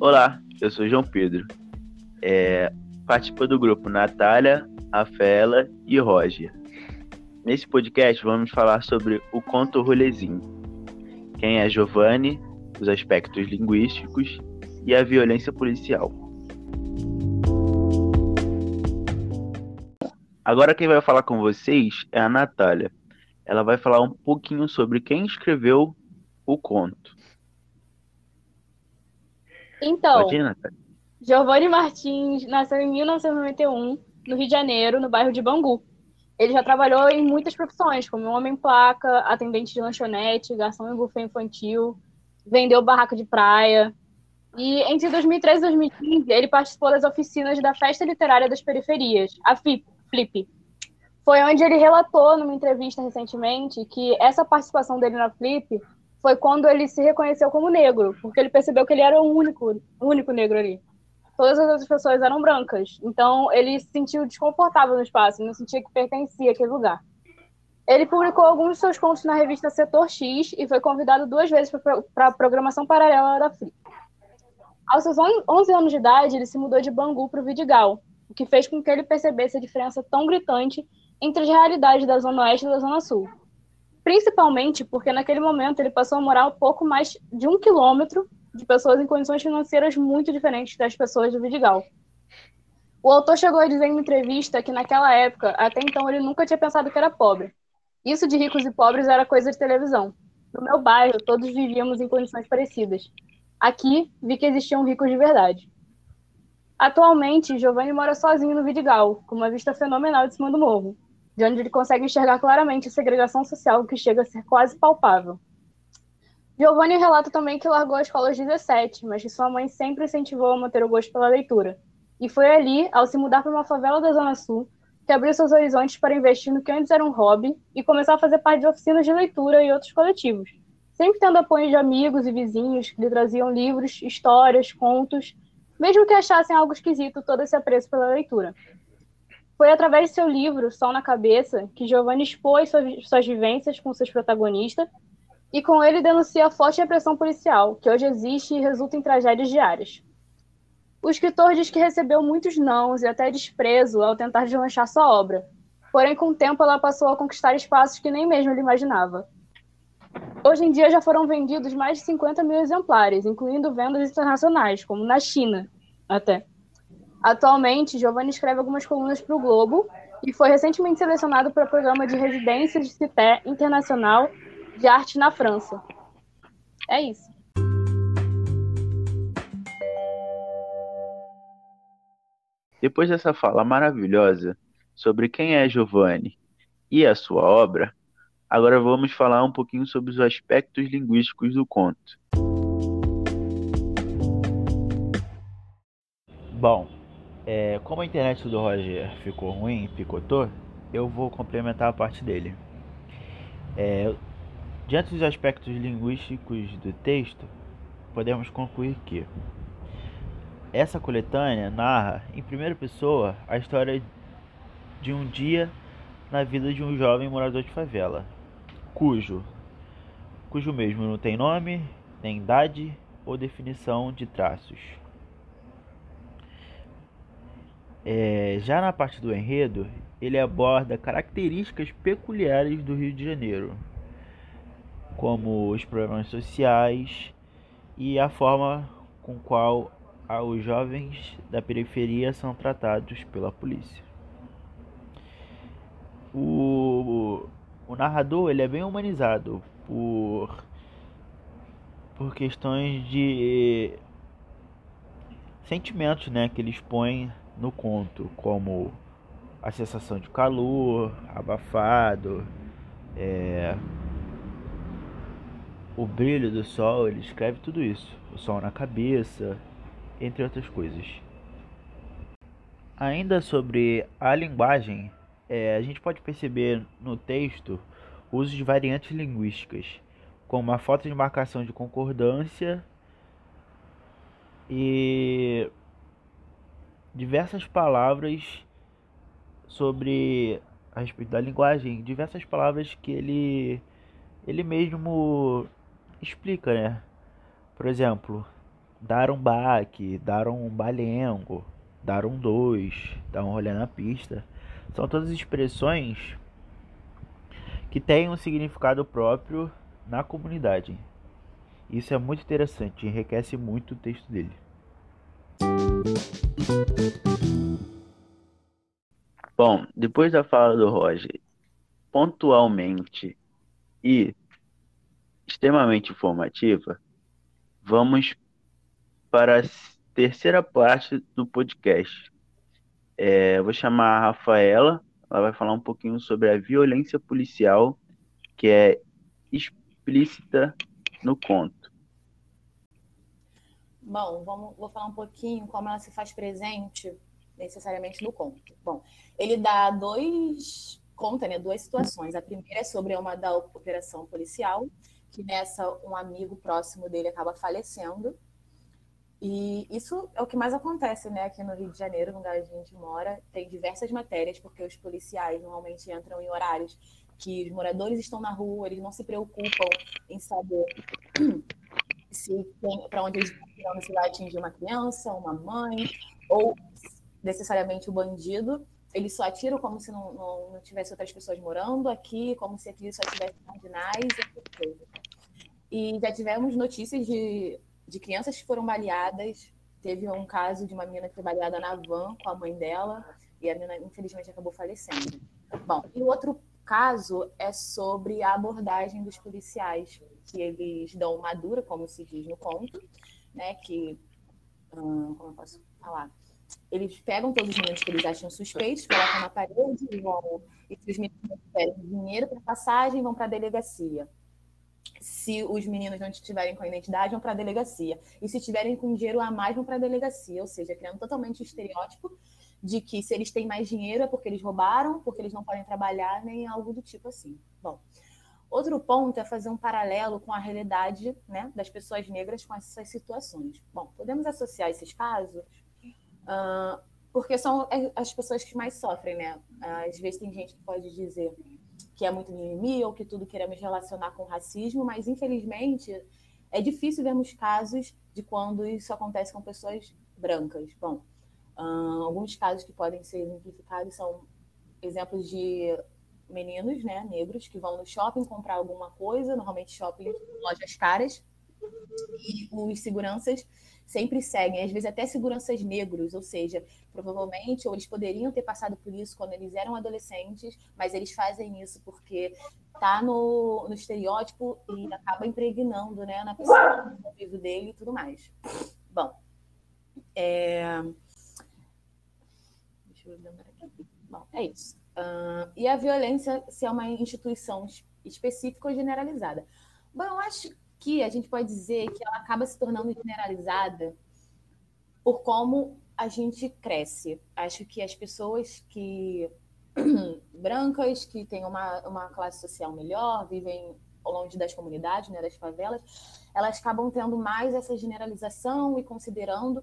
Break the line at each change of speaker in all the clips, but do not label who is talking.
Olá, eu sou João Pedro. É, participo do grupo Natália, Rafaela e Roger. Nesse podcast vamos falar sobre o conto rolezinho. Quem é Giovanni, os aspectos linguísticos e a violência policial. Agora quem vai falar com vocês é a Natália. Ela vai falar um pouquinho sobre quem escreveu o conto.
Então, Giovanni Martins nasceu em 1991, no Rio de Janeiro, no bairro de Bangu. Ele já trabalhou em muitas profissões, como homem-placa, atendente de lanchonete, garçom em buffet infantil, vendeu barraca de praia. E entre 2013 e 2015, ele participou das oficinas da Festa Literária das Periferias, a FLIP. Foi onde ele relatou, numa entrevista recentemente, que essa participação dele na FLIP foi quando ele se reconheceu como negro, porque ele percebeu que ele era o único, o único negro ali. Todas as outras pessoas eram brancas. Então ele se sentiu desconfortável no espaço, não sentia que pertencia àquele lugar. Ele publicou alguns de seus contos na revista Setor X e foi convidado duas vezes para a programação paralela da Flip. Aos seus 11 anos de idade, ele se mudou de Bangu para o Vidigal, o que fez com que ele percebesse a diferença tão gritante entre as realidades da Zona Oeste e da Zona Sul principalmente porque naquele momento ele passou a morar um pouco mais de um quilômetro de pessoas em condições financeiras muito diferentes das pessoas do Vidigal. O autor chegou a dizer em uma entrevista que naquela época, até então, ele nunca tinha pensado que era pobre. Isso de ricos e pobres era coisa de televisão. No meu bairro, todos vivíamos em condições parecidas. Aqui, vi que existiam ricos de verdade. Atualmente, Giovanni mora sozinho no Vidigal, com uma vista fenomenal de cima do morro, de onde ele consegue enxergar claramente a segregação social que chega a ser quase palpável. Giovanni relata também que largou a escola aos 17, mas que sua mãe sempre incentivou a manter o gosto pela leitura. E foi ali, ao se mudar para uma favela da Zona Sul, que abriu seus horizontes para investir no que antes era um hobby e começar a fazer parte de oficinas de leitura e outros coletivos, sempre tendo apoio de amigos e vizinhos que lhe traziam livros, histórias, contos, mesmo que achassem algo esquisito todo esse apreço pela leitura. Foi através de seu livro, Sol na Cabeça, que Giovanni expôs suas vivências com seus protagonistas e com ele denuncia a forte repressão policial, que hoje existe e resulta em tragédias diárias. O escritor diz que recebeu muitos nãos e até desprezo ao tentar deslanchar sua obra, porém com o tempo ela passou a conquistar espaços que nem mesmo ele imaginava. Hoje em dia já foram vendidos mais de 50 mil exemplares, incluindo vendas internacionais, como na China, até. Atualmente, Giovanni escreve algumas colunas para o Globo e foi recentemente selecionado para o programa de residência de Cité Internacional de Arte na França. É isso.
Depois dessa fala maravilhosa sobre quem é Giovanni e a sua obra, agora vamos falar um pouquinho sobre os aspectos linguísticos do conto. Bom, é, como a internet do Roger ficou ruim, picotou, eu vou complementar a parte dele. É, diante dos aspectos linguísticos do texto, podemos concluir que essa coletânea narra, em primeira pessoa, a história de um dia na vida de um jovem morador de favela, cujo, cujo mesmo não tem nome, nem idade ou definição de traços. É, já na parte do enredo, ele aborda características peculiares do Rio de Janeiro, como os problemas sociais e a forma com qual os jovens da periferia são tratados pela polícia. O, o narrador ele é bem humanizado por, por questões de sentimentos né, que ele expõe no conto, como a sensação de calor, abafado, é, o brilho do sol, ele escreve tudo isso, o sol na cabeça, entre outras coisas. Ainda sobre a linguagem, é, a gente pode perceber no texto o uso de variantes linguísticas, como a falta de marcação de concordância e diversas palavras sobre a respeito da linguagem, diversas palavras que ele ele mesmo explica, né? Por exemplo, dar um baque, dar um balengo, dar um dois, dar um rolê na pista. São todas expressões que têm um significado próprio na comunidade. Isso é muito interessante, enriquece muito o texto dele.
Bom, depois da fala do Roger, pontualmente e extremamente informativa, vamos para a terceira parte do podcast. É, vou chamar a Rafaela, ela vai falar um pouquinho sobre a violência policial que é explícita no conto.
Bom, vamos, vou falar um pouquinho como ela se faz presente necessariamente no conto. Bom, ele dá dois conta, né, duas situações. A primeira é sobre uma da operação policial, que nessa um amigo próximo dele acaba falecendo. E isso é o que mais acontece, né, aqui no Rio de Janeiro, no lugar onde a gente mora. Tem diversas matérias, porque os policiais normalmente entram em horários que os moradores estão na rua, eles não se preocupam em saber se para onde eles estão, se vai atingir uma criança, uma mãe, ou necessariamente o bandido. Eles só atiram como se não, não, não tivesse outras pessoas morando aqui, como se aqui só tivesse marginais. E já tivemos notícias de de crianças que foram baleadas. Teve um caso de uma menina que foi baleada na van com a mãe dela e a menina, infelizmente, acabou falecendo. Bom, e o outro caso é sobre a abordagem dos policiais, que eles dão uma dura, como se diz no conto, né? Que, hum, como eu posso falar? Eles pegam todos os meninos que eles acham suspeitos, colocam na parede e vão. E se os meninos querem dinheiro para passagem, vão para a delegacia se os meninos não estiverem com a identidade, vão para a delegacia. E se tiverem com dinheiro a mais, vão para a delegacia. Ou seja, criando totalmente o estereótipo de que se eles têm mais dinheiro é porque eles roubaram, porque eles não podem trabalhar, nem algo do tipo assim. Bom, outro ponto é fazer um paralelo com a realidade né, das pessoas negras com essas situações. Bom, podemos associar esses casos uh, porque são as pessoas que mais sofrem, né? Às vezes tem gente que pode dizer que é muito mimimi ou que tudo queremos relacionar com racismo, mas infelizmente é difícil vermos casos de quando isso acontece com pessoas brancas. Bom, alguns casos que podem ser exemplificados são exemplos de meninos, né, negros, que vão no shopping comprar alguma coisa, normalmente shopping, lojas caras, e os seguranças sempre seguem, às vezes até seguranças negros, ou seja, provavelmente, ou eles poderiam ter passado por isso quando eles eram adolescentes, mas eles fazem isso porque tá no, no estereótipo e acaba impregnando né, na pessoa, no convívio dele e tudo mais. Bom, é... deixa eu lembrar aqui. Bom, é isso. Uh, e a violência se é uma instituição específica ou generalizada. Bom, eu acho que a gente pode dizer que ela acaba se tornando generalizada por como a gente cresce. Acho que as pessoas que brancas, que têm uma, uma classe social melhor, vivem longe das comunidades, né, das favelas, elas acabam tendo mais essa generalização e considerando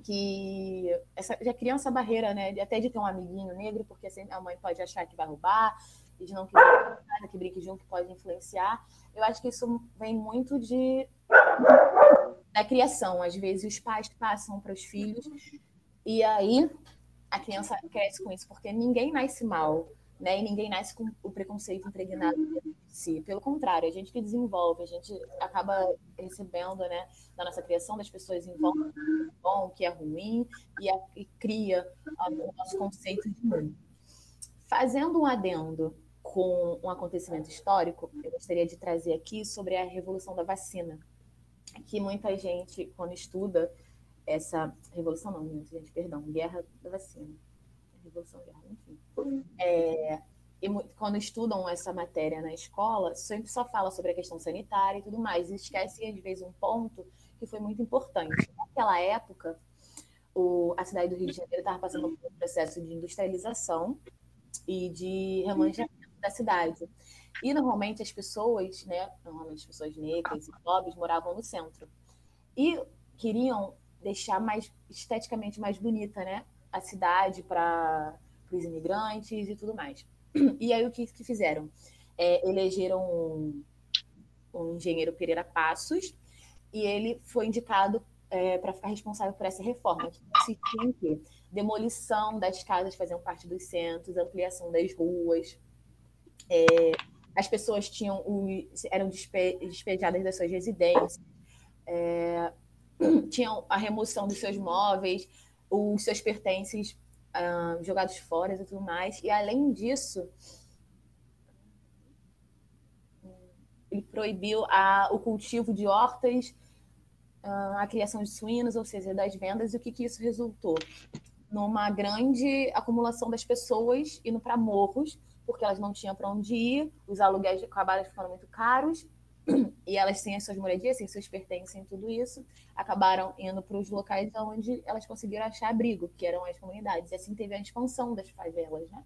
que essa, já cria essa barreira, né, até de ter um amiguinho negro, porque assim, a mãe pode achar que vai roubar, e de não querer que brinque junto, que pode influenciar. Eu acho que isso vem muito de da criação. Às vezes os pais passam para os filhos e aí a criança cresce com isso, porque ninguém nasce mal, né? E ninguém nasce com o preconceito impregnado de si. Pelo contrário, a gente que desenvolve, a gente acaba recebendo, né, da nossa criação, das pessoas em volta, que é bom, que é ruim, e, a, e cria o nosso conceito de mundo. Fazendo um adendo com um acontecimento histórico, eu gostaria de trazer aqui sobre a revolução da vacina, que muita gente, quando estuda essa revolução, não, muita gente, perdão, guerra da vacina, revolução, guerra, enfim, é, e quando estudam essa matéria na escola, sempre só fala sobre a questão sanitária e tudo mais, e esquecem às vezes um ponto que foi muito importante. Naquela época, o, a cidade do Rio de Janeiro estava passando por um processo de industrialização e de remanejamento da cidade. E normalmente as pessoas, né, normalmente as pessoas negras e pobres moravam no centro. E queriam deixar mais esteticamente mais bonita, né, a cidade para os imigrantes e tudo mais. E aí o que, que fizeram? É, elegeram um, um engenheiro Pereira Passos e ele foi indicado é, para ficar responsável por essa reforma, que consistia em quê? Demolição das casas faziam parte dos centros, ampliação das ruas. É, as pessoas tinham eram despe, despejadas das suas residências, é, tinham a remoção dos seus móveis, os seus pertences uh, jogados fora e tudo mais. E além disso, ele proibiu a, o cultivo de hortas, uh, a criação de suínos, ou seja, das vendas. E o que, que isso resultou? Numa grande acumulação das pessoas indo para morros, porque elas não tinham para onde ir, os aluguéis acabaram ficando muito caros, e elas têm as suas moradias, têm seus pertences tudo isso, acabaram indo para os locais onde elas conseguiram achar abrigo, que eram as comunidades. E assim teve a expansão das favelas, né?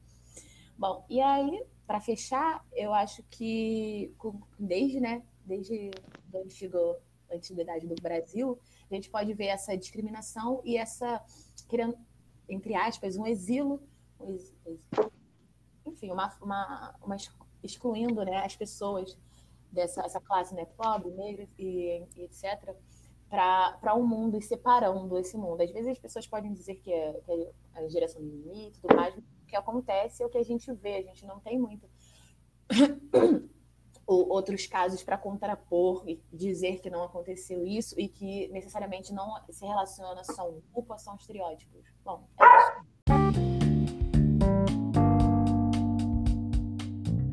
Bom, e aí para fechar, eu acho que desde, né, desde a antigo, antiguidade do Brasil, a gente pode ver essa discriminação e essa, querendo, entre aspas, um exílio, um enfim, uma, uma, uma, excluindo né, as pessoas dessa essa classe né, pobre, negra e, e etc., para um mundo e separando esse mundo. Às vezes as pessoas podem dizer que é, que é a geração do mimimi e tudo mais, que acontece é o que a gente vê, a gente não tem muito outros casos para contrapor e dizer que não aconteceu isso e que necessariamente não se relaciona um culpa, são estereótipos. Bom, é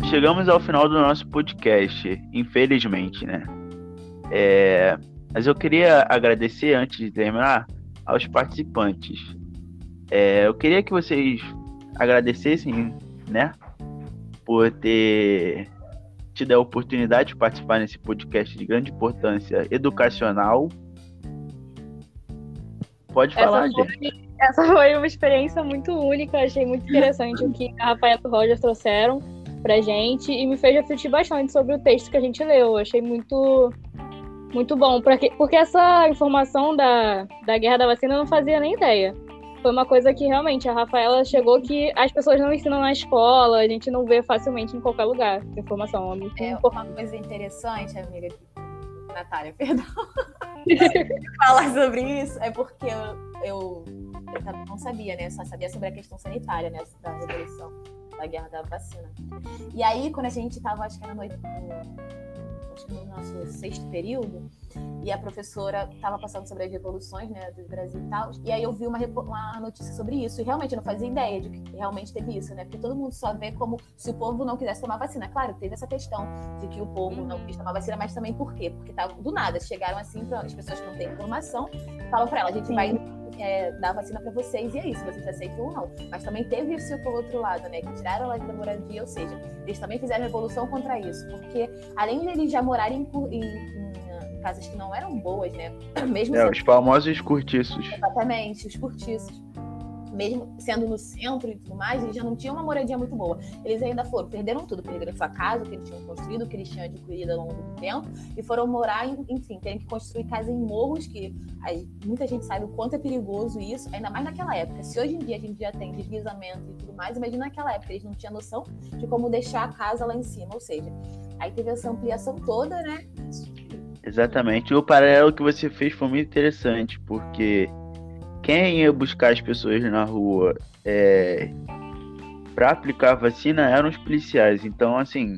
Chegamos ao final do nosso podcast, infelizmente, né? É... Mas eu queria agradecer, antes de terminar, aos participantes. É... Eu queria que vocês agradecessem, né, por ter tido a oportunidade de participar nesse podcast de grande importância educacional. Pode falar, essa foi, gente.
Essa foi uma experiência muito única, achei muito interessante o que a Rafael e o Roger trouxeram pra gente e me fez refletir bastante sobre o texto que a gente leu. Achei muito muito bom, porque, porque essa informação da, da guerra da vacina eu não fazia nem ideia foi uma coisa que realmente a Rafaela chegou que as pessoas não ensinam na escola, a gente não vê facilmente em qualquer lugar essa informação.
É, muito é uma coisa interessante, amiga. Natália, perdão. falar sobre isso é porque eu, eu, eu, não sabia, né? Eu só sabia sobre a questão sanitária, né? Da revolução, da guerra da vacina. E aí, quando a gente tava, acho que era noite acho que no nosso sexto período, e a professora estava passando sobre as revoluções né, do Brasil e tal, e aí eu vi uma, uma notícia sobre isso, e realmente eu não fazia ideia de que realmente teve isso, né? Porque todo mundo só vê como se o povo não quisesse tomar vacina. Claro, teve essa questão de que o povo não quis tomar vacina, mas também por quê? Porque tá, do nada chegaram assim para as pessoas que não têm informação, falam para ela, a gente vai é, dar vacina para vocês e é isso, vocês aceitam ou não. Mas também teve isso pro outro lado, né? Que tiraram ela da moradia, ou seja, eles também fizeram revolução contra isso, porque além de eles já morarem em, em, em casas que não eram boas, né?
Mesmo é, os famosos cortiços.
Exatamente, os cortiços mesmo sendo no centro e tudo mais, eles já não tinham uma moradia muito boa. Eles ainda foram, perderam tudo, perderam sua casa, que eles tinham construído, que eles tinham adquirido ao longo do tempo, e foram morar, em, enfim, terem que construir casa em morros, que aí, muita gente sabe o quanto é perigoso isso, ainda mais naquela época. Se hoje em dia a gente já tem deslizamento e tudo mais, imagina naquela época, eles não tinham noção de como deixar a casa lá em cima, ou seja, aí teve essa ampliação toda, né?
Exatamente. O paralelo que você fez foi muito interessante, porque quem ia buscar as pessoas na rua é, para aplicar a vacina eram os policiais. Então, assim,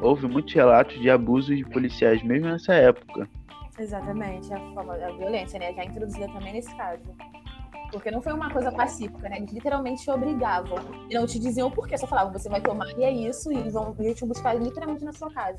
houve muitos relatos de abusos de policiais mesmo nessa época.
Exatamente, a, a violência, né? Já introduzida também nesse caso. Porque não foi uma coisa pacífica, né? Eles literalmente te obrigavam. E não te diziam o porquê, só falavam, você vai tomar e é isso, e vão te buscar literalmente na sua casa.